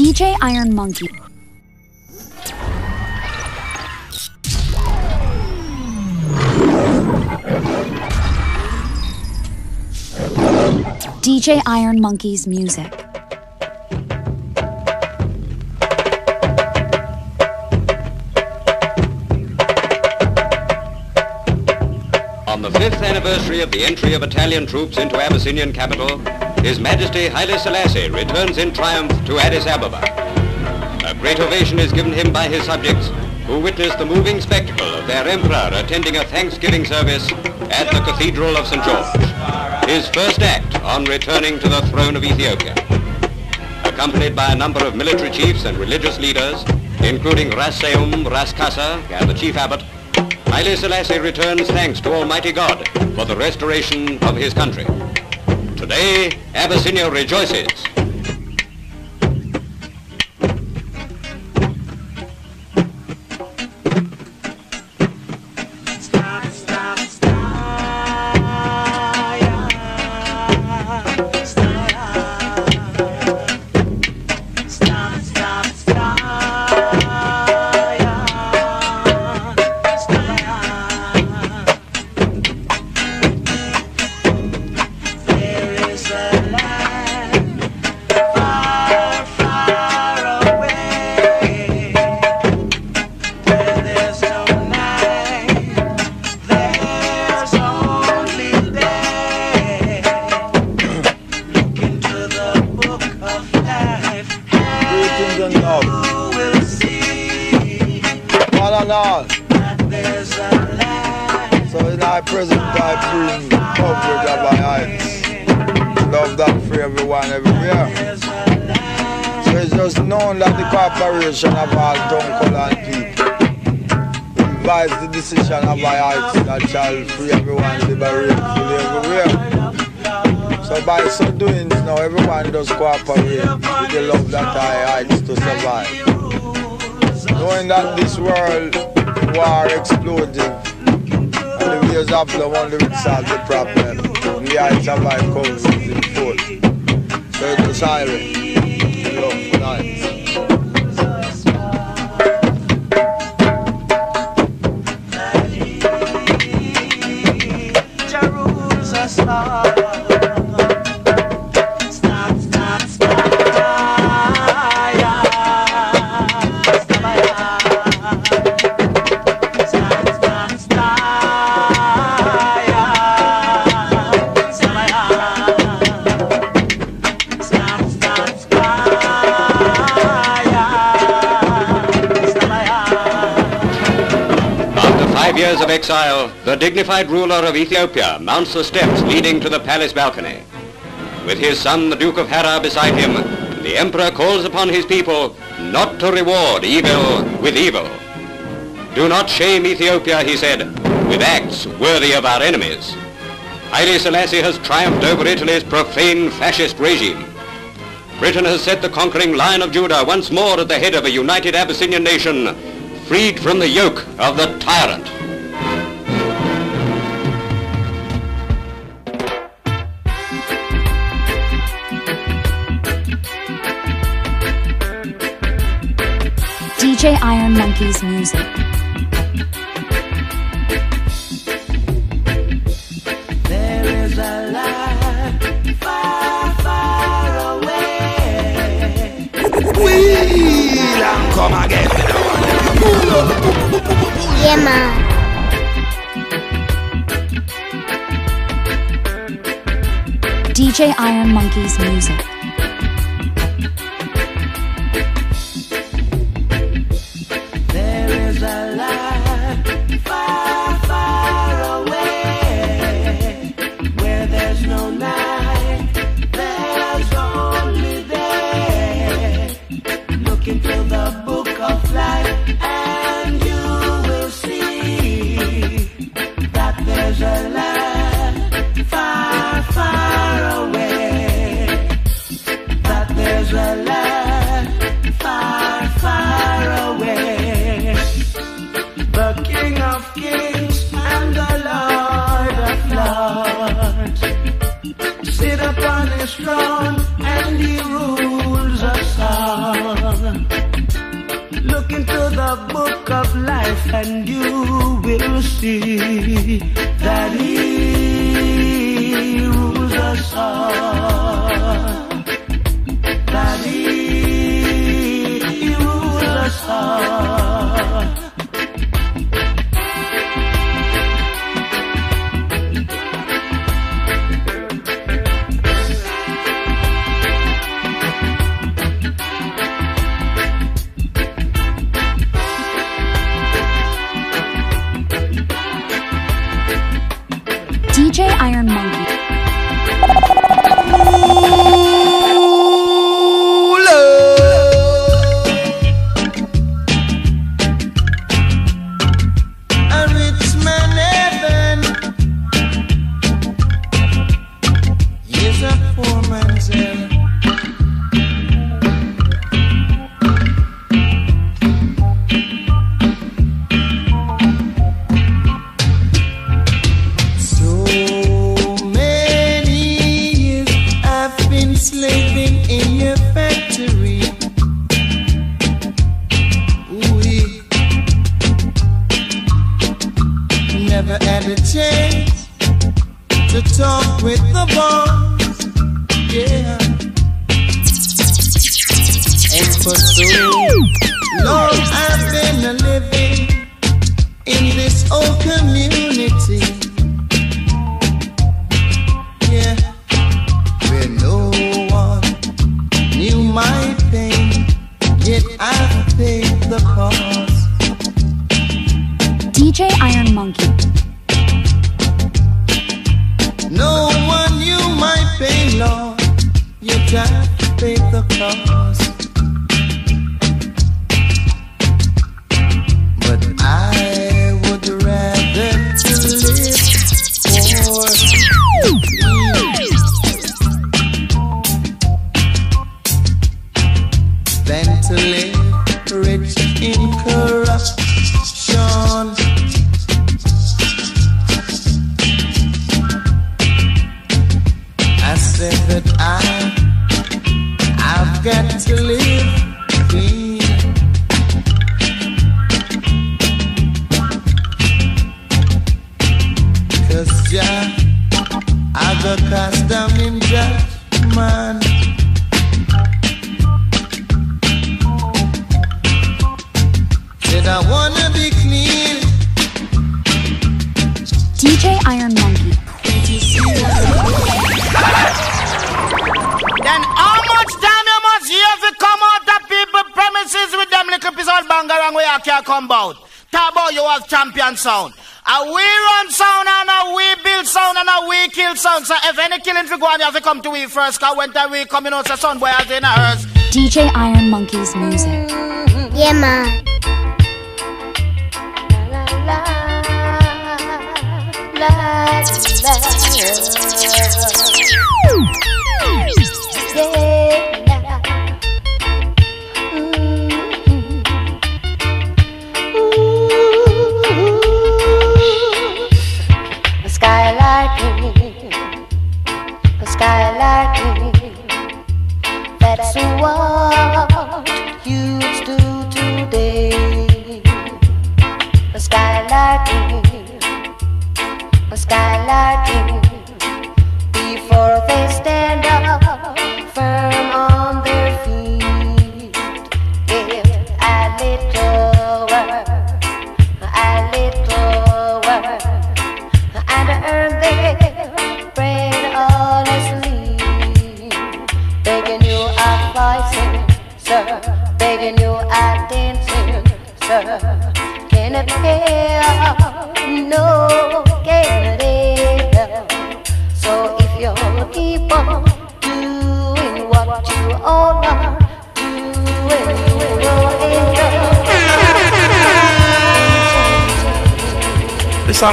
DJ Iron Monkey. DJ Iron Monkey's music. On the fifth anniversary of the entry of Italian troops into Abyssinian capital, His Majesty Haile Selassie returns in triumph to Addis Ababa. A great ovation is given him by his subjects, who witness the moving spectacle of their emperor attending a Thanksgiving service at the Cathedral of St. George, his first act on returning to the throne of Ethiopia. Accompanied by a number of military chiefs and religious leaders, including Ras Seyum, Ras Kasa, and the chief abbot, Haile Selassie returns thanks to Almighty God for the restoration of his country. Today, Abyssinia rejoices. That the corporation of all Dunkel and people advise the decision of my heights that shall free everyone liberate fully everywhere. So by so doing now everyone does cooperate with the love that I heights to survive. Knowing that this world war exploding and the ways of love only will solve the problem. We have my cause in full. So it's was siren. Years of exile, the dignified ruler of Ethiopia mounts the steps leading to the palace balcony. With his son, the Duke of Harar, beside him, the emperor calls upon his people not to reward evil with evil. Do not shame Ethiopia, he said, with acts worthy of our enemies. Haile Selassie has triumphed over Italy's profane fascist regime. Britain has set the conquering Lion of Judah once more at the head of a united Abyssinian nation, freed from the yoke of the tyrant. DJ Iron Monkey's music. There is a light far, far away. Wheel and come again. Yeah, man. DJ Iron Monkey's music. come to we first, cause when time we come, you know, so boy in a hearse. DJ Iron Monkey's music. Yeah, man. La, la, la,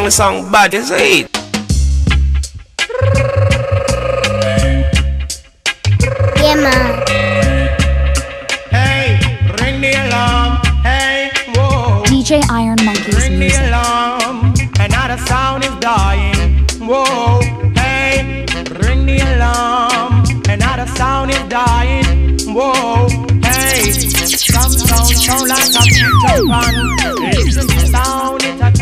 me song bad, is it? DJ Iron Monkey's ring music. The alarm. Another sound is dying. Whoa. Hey, ring the alarm. Another sound is dying. Whoa. Hey, some sound sound like a pizza pan. Sound, it's a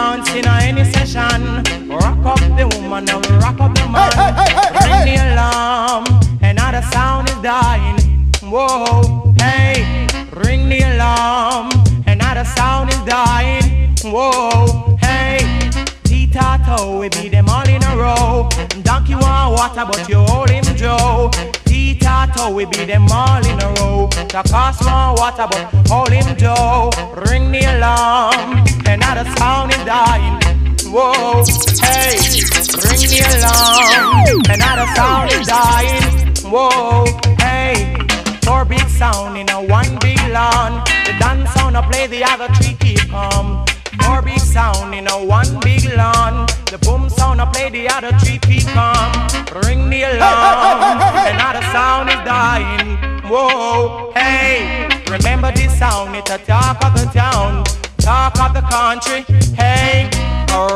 dance in a any session. Rock up the woman and rock up the man. Ring the alarm, another sound is dying. Whoa, hey, ring the alarm, another sound is dying. Whoa, hey, T-Tato, we beat them all in a row. Donkey want water, but you hold him Joe. T-Tato, we beat them all in a row. The cost want water, but hold him Joe. Ring the alarm, another sound is dying. Whoa, hey, ring the alarm, another sound is dying. Whoa, hey, four big sound in a one big lawn. The dance sound a play, the other three keep calm. Four big sound in a one big lawn. The boom sound a play, the other three keep calm. Ring the alarm, another sound is dying. Whoa, hey, remember this sound? It's a talk of the town, talk of the country. Hey,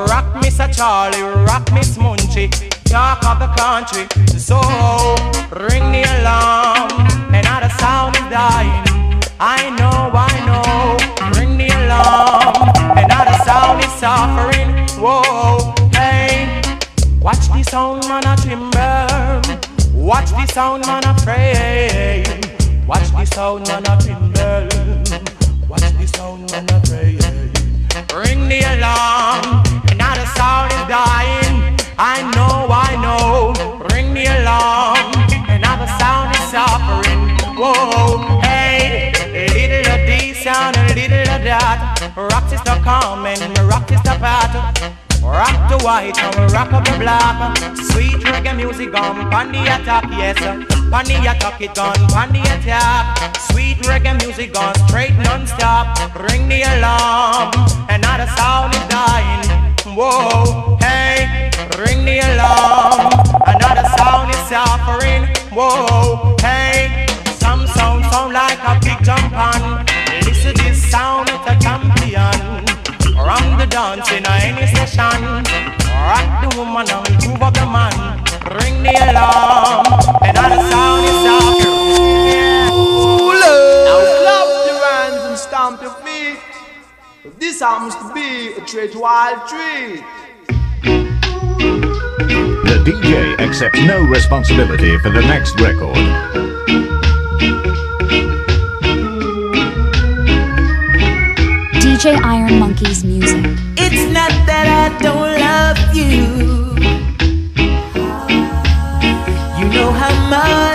rock Mr. Charlie, rock Miss Munchie, talk of the country. So ring the alarm, another sound is dying. I know, I know, ring the alarm, another sound is suffering. Whoa, hey, watch the sound man a timber, watch the sound man a pray, watch the sound man a timber, watch the sound man a pray. Ring the alarm, another sound is dying. I know, I know. Ring the alarm, another sound is suffering. Whoa, hey, a little of this sound, a little of that. Rock is the calm and rock is the pat. Rock the white and rock up the black. Sweet reggae music gone, pan the attack, yes. Pan the attack, it gone, pan the attack. Sweet reggae music gone, straight non-stop. Ring the alarm, another sound is dying. Whoa, hey, ring the alarm, another sound is suffering. Whoa, hey, some sound sound like a big jump on. Listen this it's a champion. Ram the dance in any session. Rock the woman and move up the man. Ring the alarm, another sound is suffering. Now clap your hands and stamp your feet. This happens to be a treat wild treat. The DJ accepts no responsibility for the next record. Iron Monkey's music. It's not that I don't love you. You know how much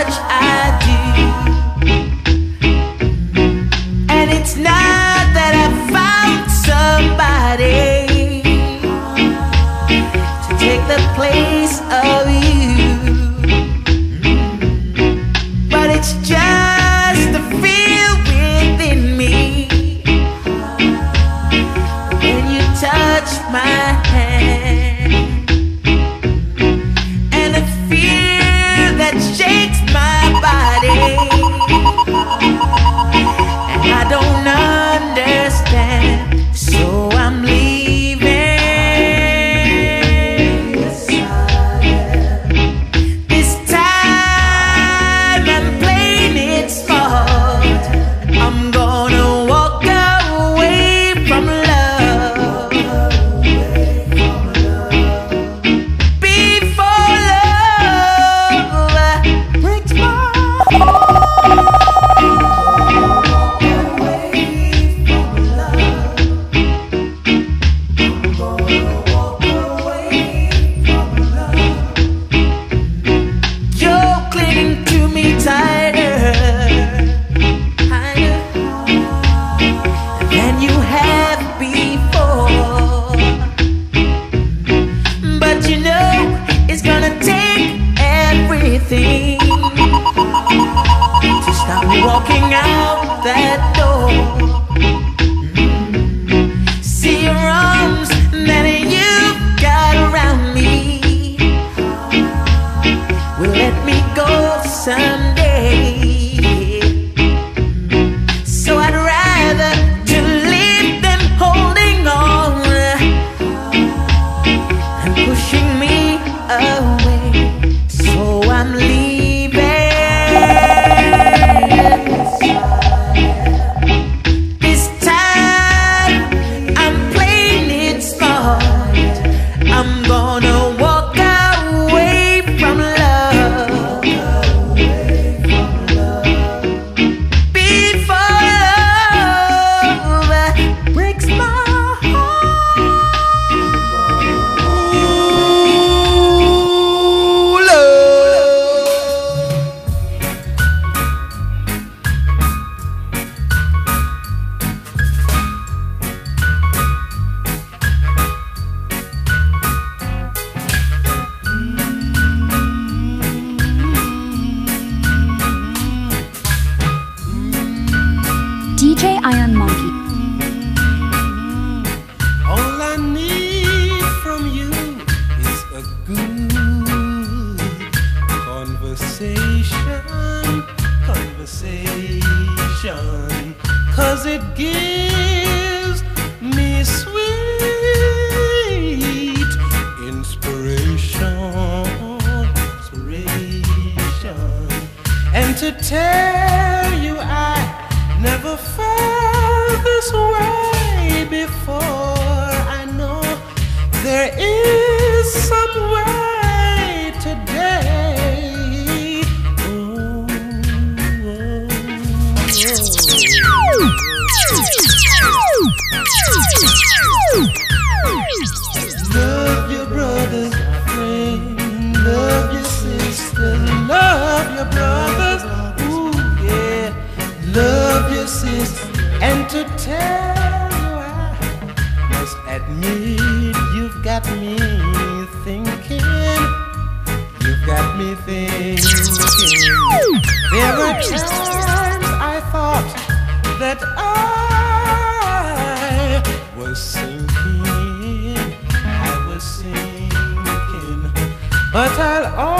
But I'll always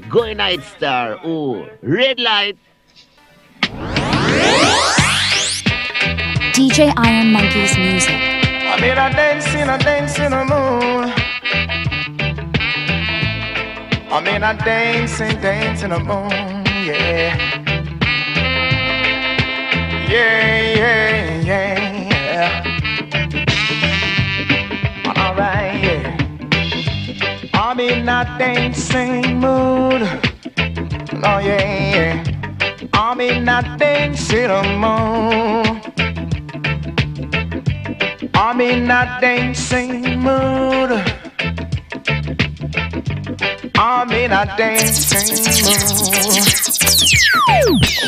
Delroy. Go Night Star. Ooh, red light. DJ Iron Monkey's music. I mean, I dance in a dance in the moon. I mean, I dance and dance in the moon, yeah. Yeah, yeah, yeah. A dancing mood. Oh, yeah, yeah. I'm in a dancing mood. I'm in a dancing mood. I'm in a dancing mood.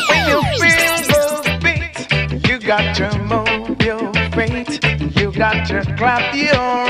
When you feel the beat, you got to move your feet. You got to clap your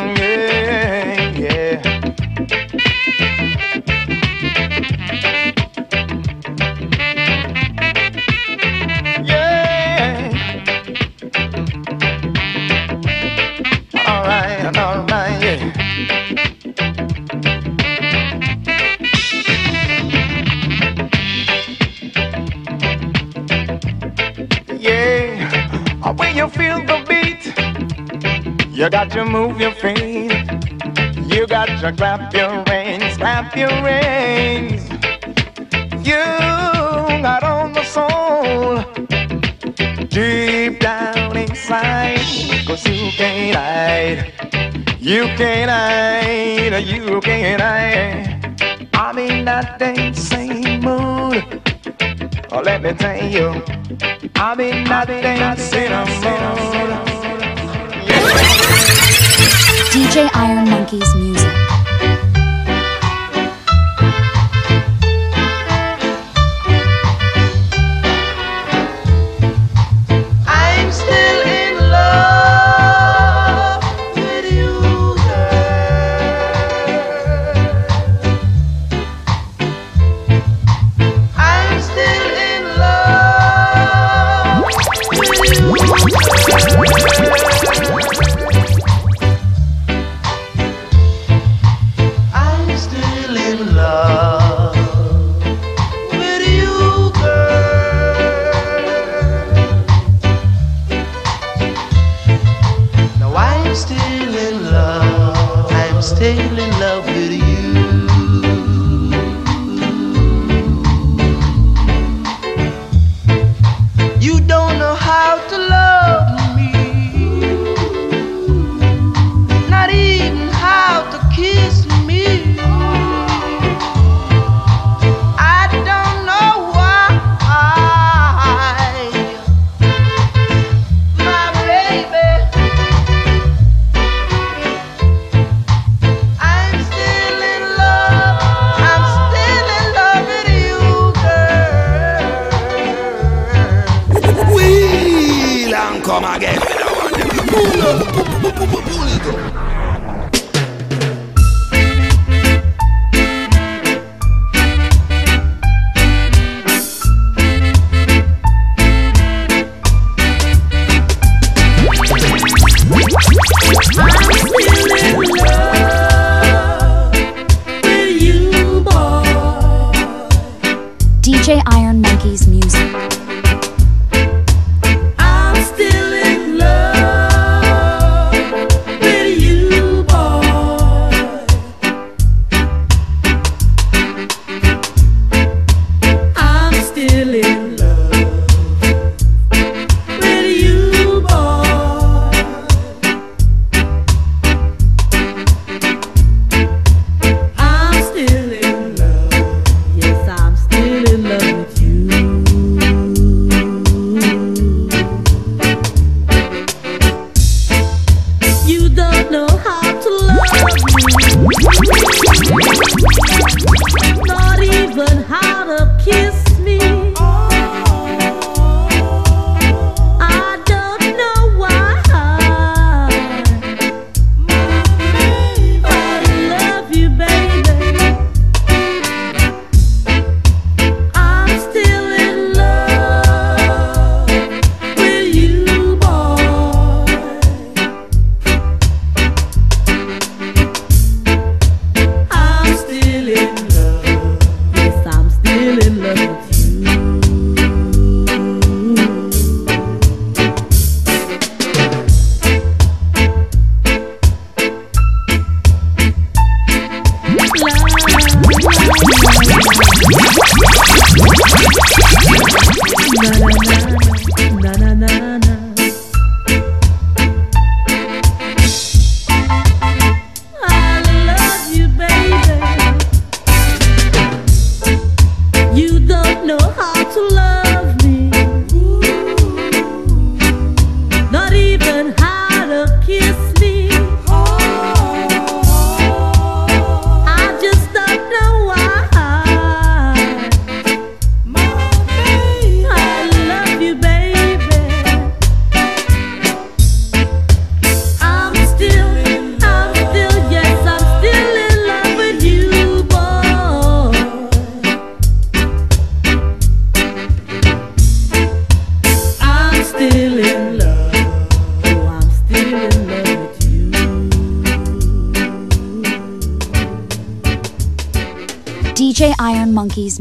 got to move your feet. You got to clap your hands, clap your hands. You got on the soul deep down inside, cause you can't hide. You can't hide, you can't hide. I'm in that same mood. Oh, let me tell you, I'm in that same mood. DJ Iron Monkey's music.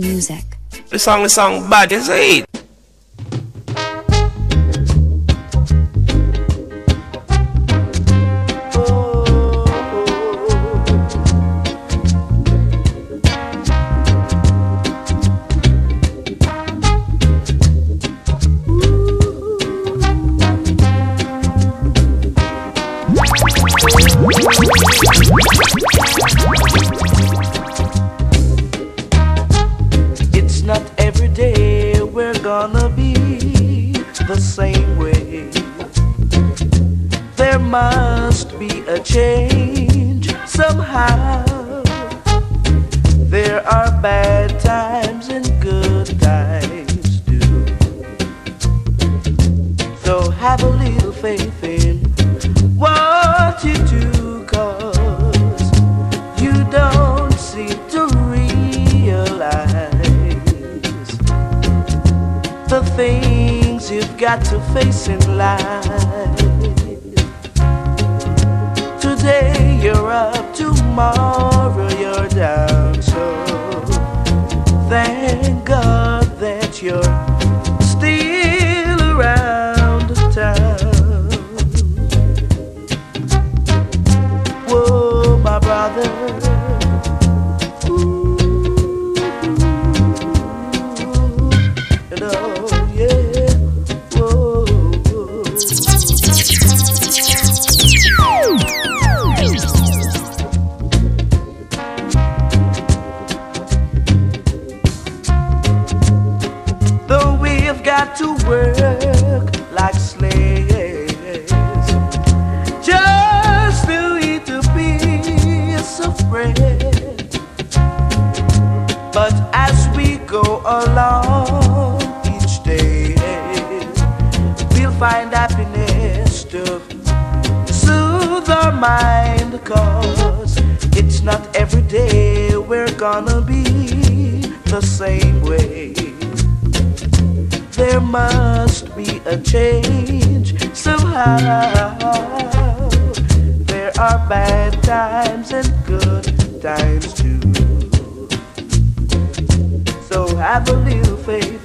music. The song is song bad, is it? have a little faith in what you do, cause you don't seem to realize the things you've got to face in life. Today you're up, tomorrow you're down, so thank God that you're same way. There must be a change somehow. There are bad times and good times too. So have a little faith.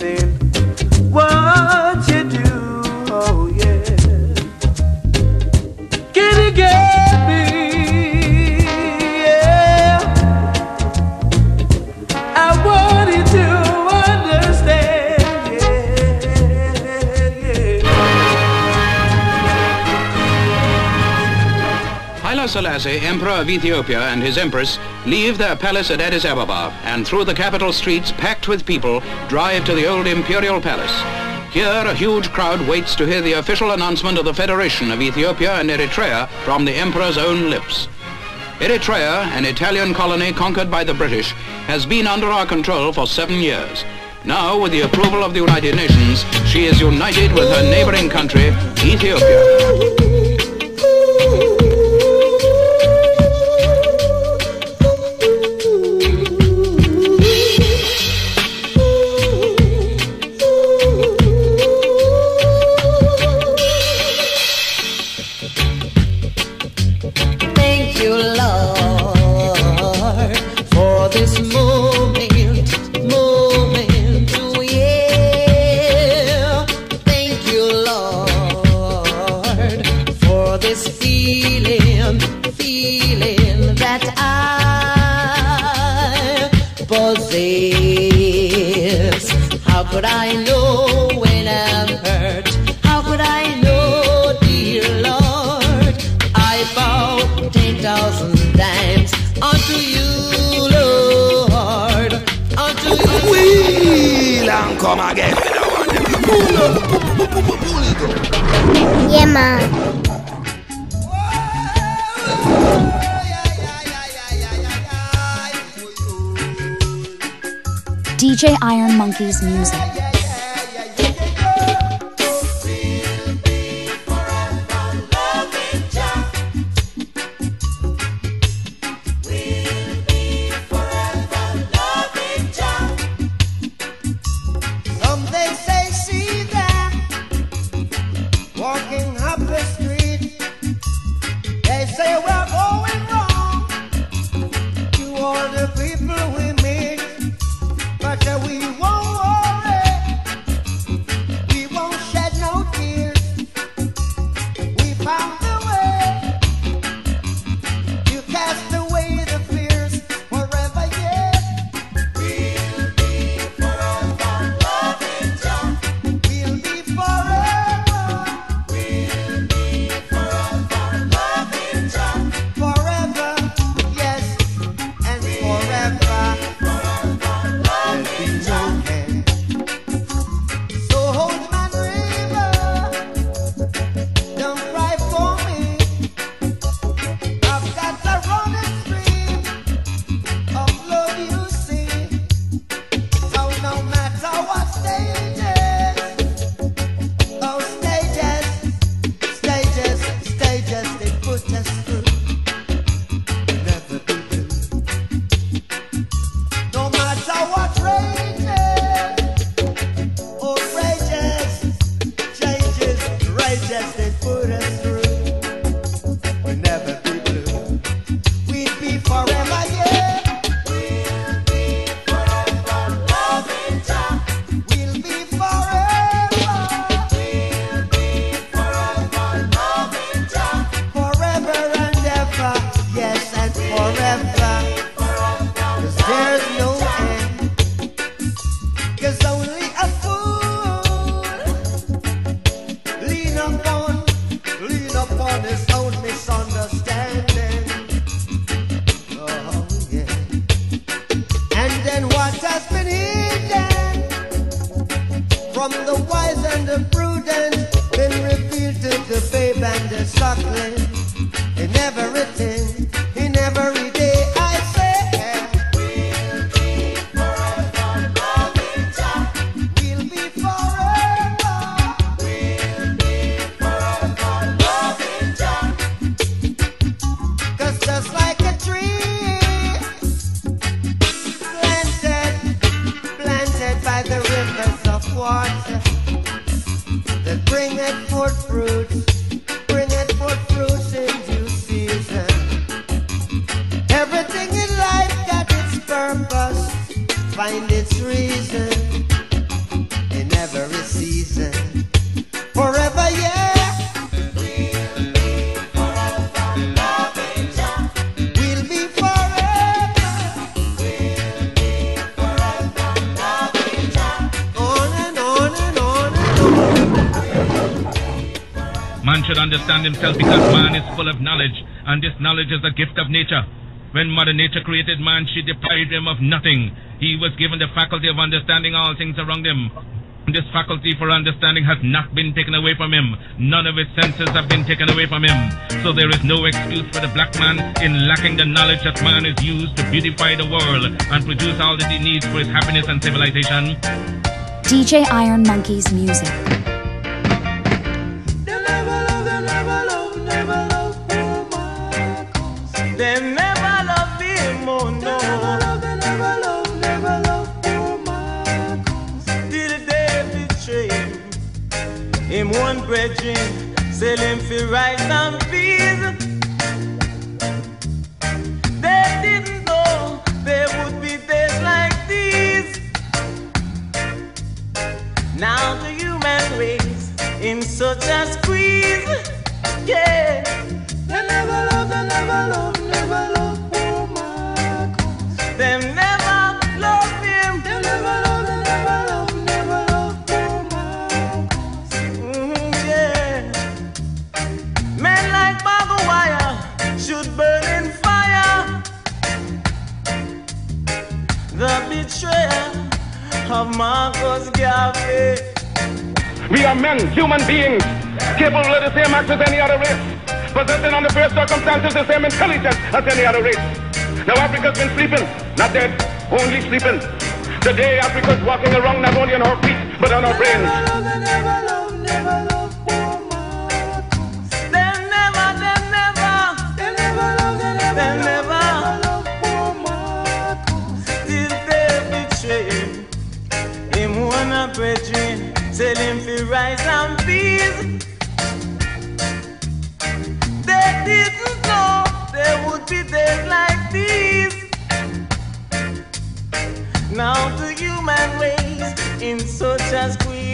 Selassie, Emperor of Ethiopia, and his empress leave their palace at Addis Ababa and through the capital streets packed with people drive to the old imperial palace. Here, a huge crowd waits to hear the official announcement of the Federation of Ethiopia and Eritrea from the Emperor's own lips. Eritrea, an Italian colony conquered by the British, has been under our control for seven years. Now, with the approval of the United Nations, she is united with her neighboring country, Ethiopia. 90s music. because was himself because man is full of knowledge, and this knowledge is a gift of nature. When Mother Nature created man, she deprived him of nothing. He was given the faculty of understanding all things around him. This faculty for understanding has not been taken away from him. None of his senses have been taken away from him. So there is no excuse for the black man in lacking the knowledge that man is used to beautify the world and produce all that he needs for his happiness and civilization. DJ Iron Monkey's music. Him one brethren, sell him for rice and peas. They didn't know there would be days like these. Now the human race in such a squeeze. Yeah. Of Marcus Garvey. We are men, human beings, capable of the same acts as any other race, possessing under fair circumstances the same intelligence as any other race. Now Africa's been sleeping, not dead, only sleeping. Today Africa's walking around not only on her feet, but on her brains. Them never, them brethren, sell him for rice and peas. They didn't know there would be days like these. Now the human race in such a squeeze.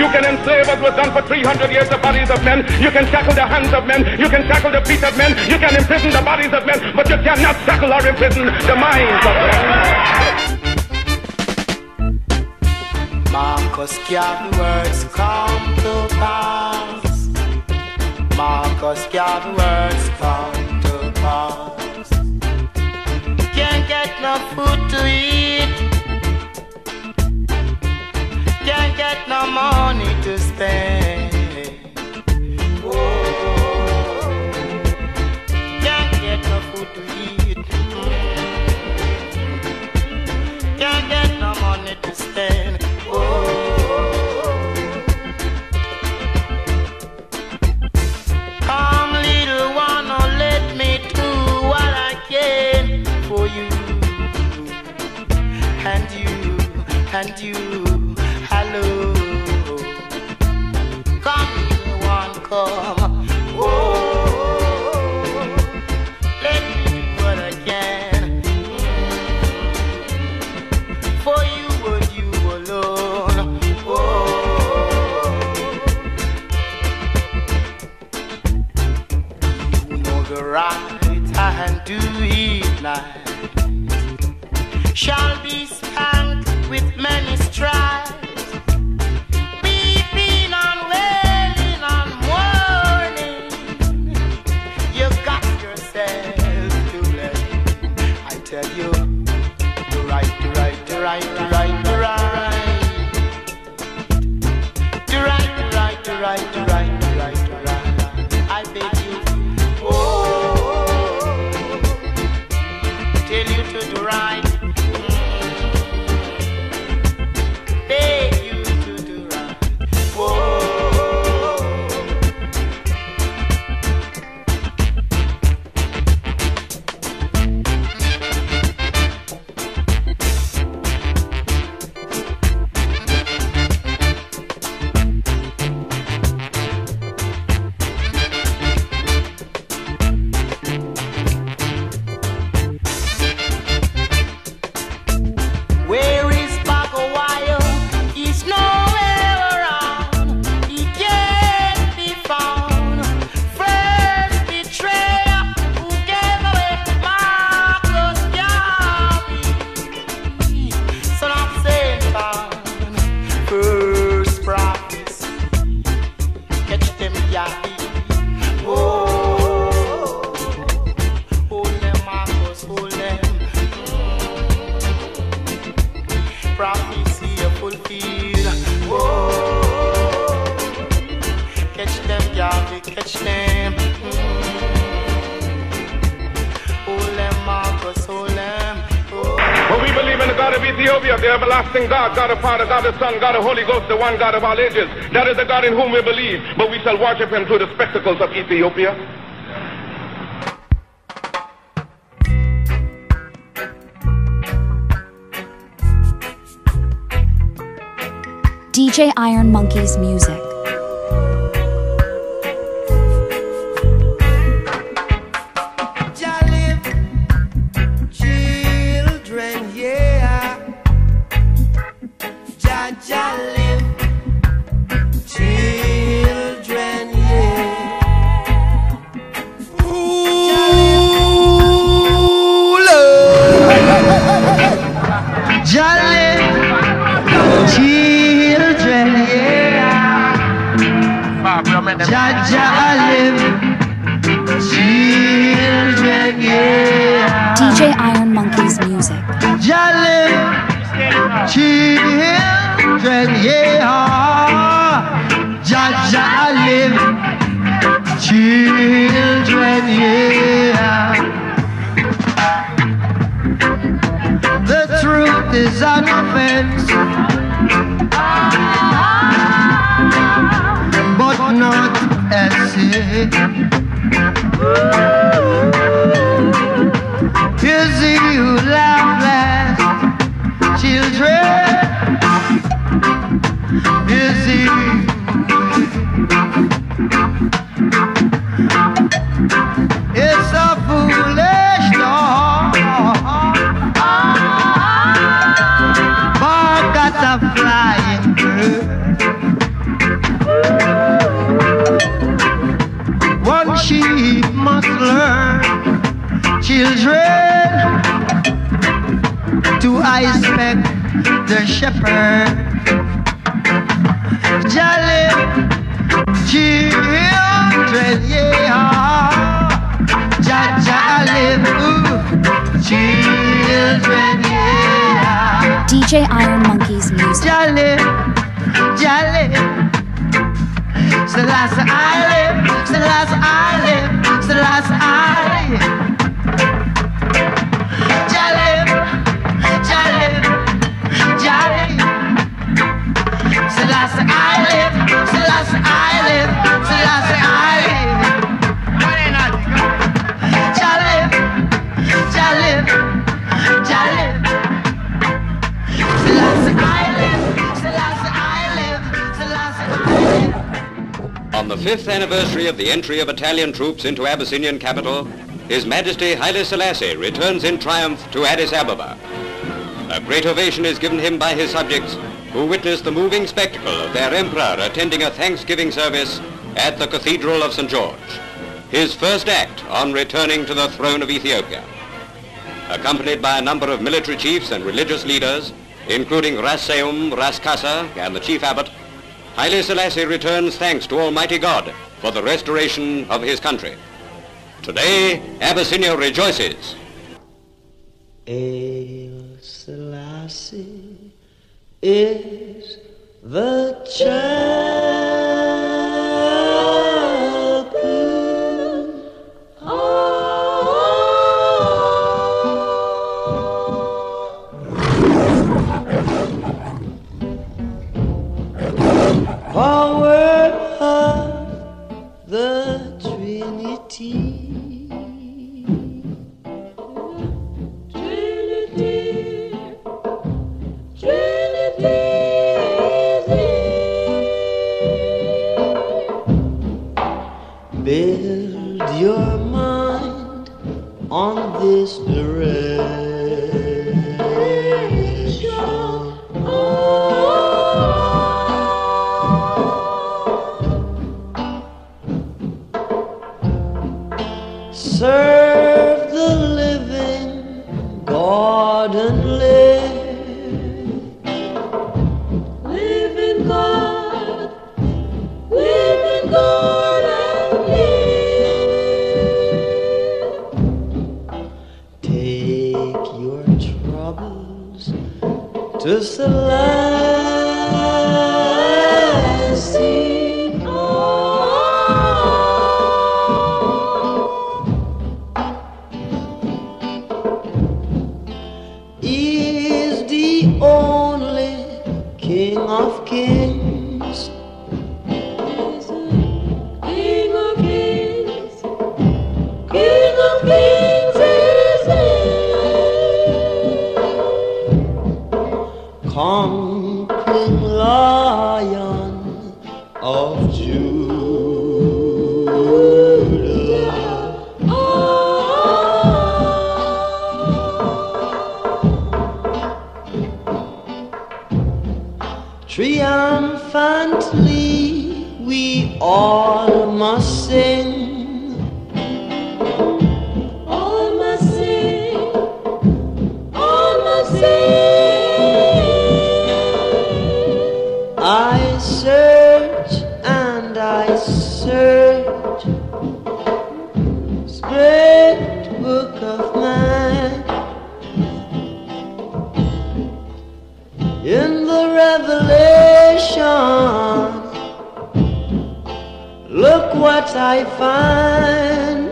You can enslave what was done for 300 years the bodies of men. You can shackle the hands of men. You can shackle the feet of men. You can imprison the bodies of men. But you cannot shackle or imprison the minds of men. Marcus Garvey words come to pass. Marcus Garvey words come to pass. Can't get no food to eat. Can't get no money to spend. One God of all ages. That is the God in whom we believe, but we shall worship him through the spectacles of Ethiopia. DJ Iron Monkey's music. The shepherd. Jolly children, yeah. Ja ja ooh, children, yeah. DJ Iron Monkey's music. Jolly, jolly. Selassie I live, Selassie I live, Selassie On the fifth anniversary of the entry of Italian troops into Abyssinian capital, His Majesty Haile Selassie returns in triumph to Addis Ababa. A great ovation is given him by his subjects, who witnessed the moving spectacle of their emperor attending a Thanksgiving service at the Cathedral of St. George, his first act on returning to the throne of Ethiopia. Accompanied by a number of military chiefs and religious leaders, including Ras Seyum, Ras Kasa, and the chief abbot, Haile Selassie returns thanks to Almighty God for the restoration of his country. Today, Abyssinia rejoices. Hail Selassie is the champion. Of mine in the revelation. Look what I find.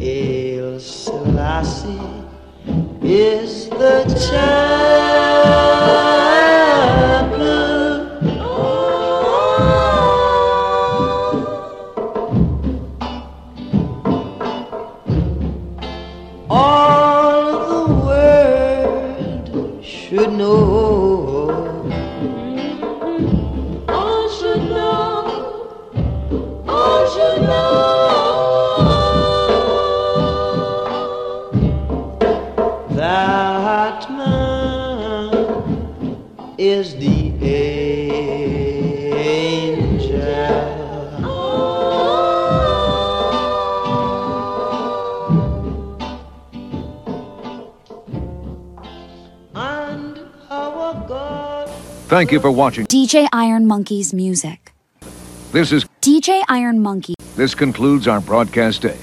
El is the chapel. Thank you for watching. DJ Iron Monkey's music. This is DJ Iron Monkey. this concludes our broadcast day.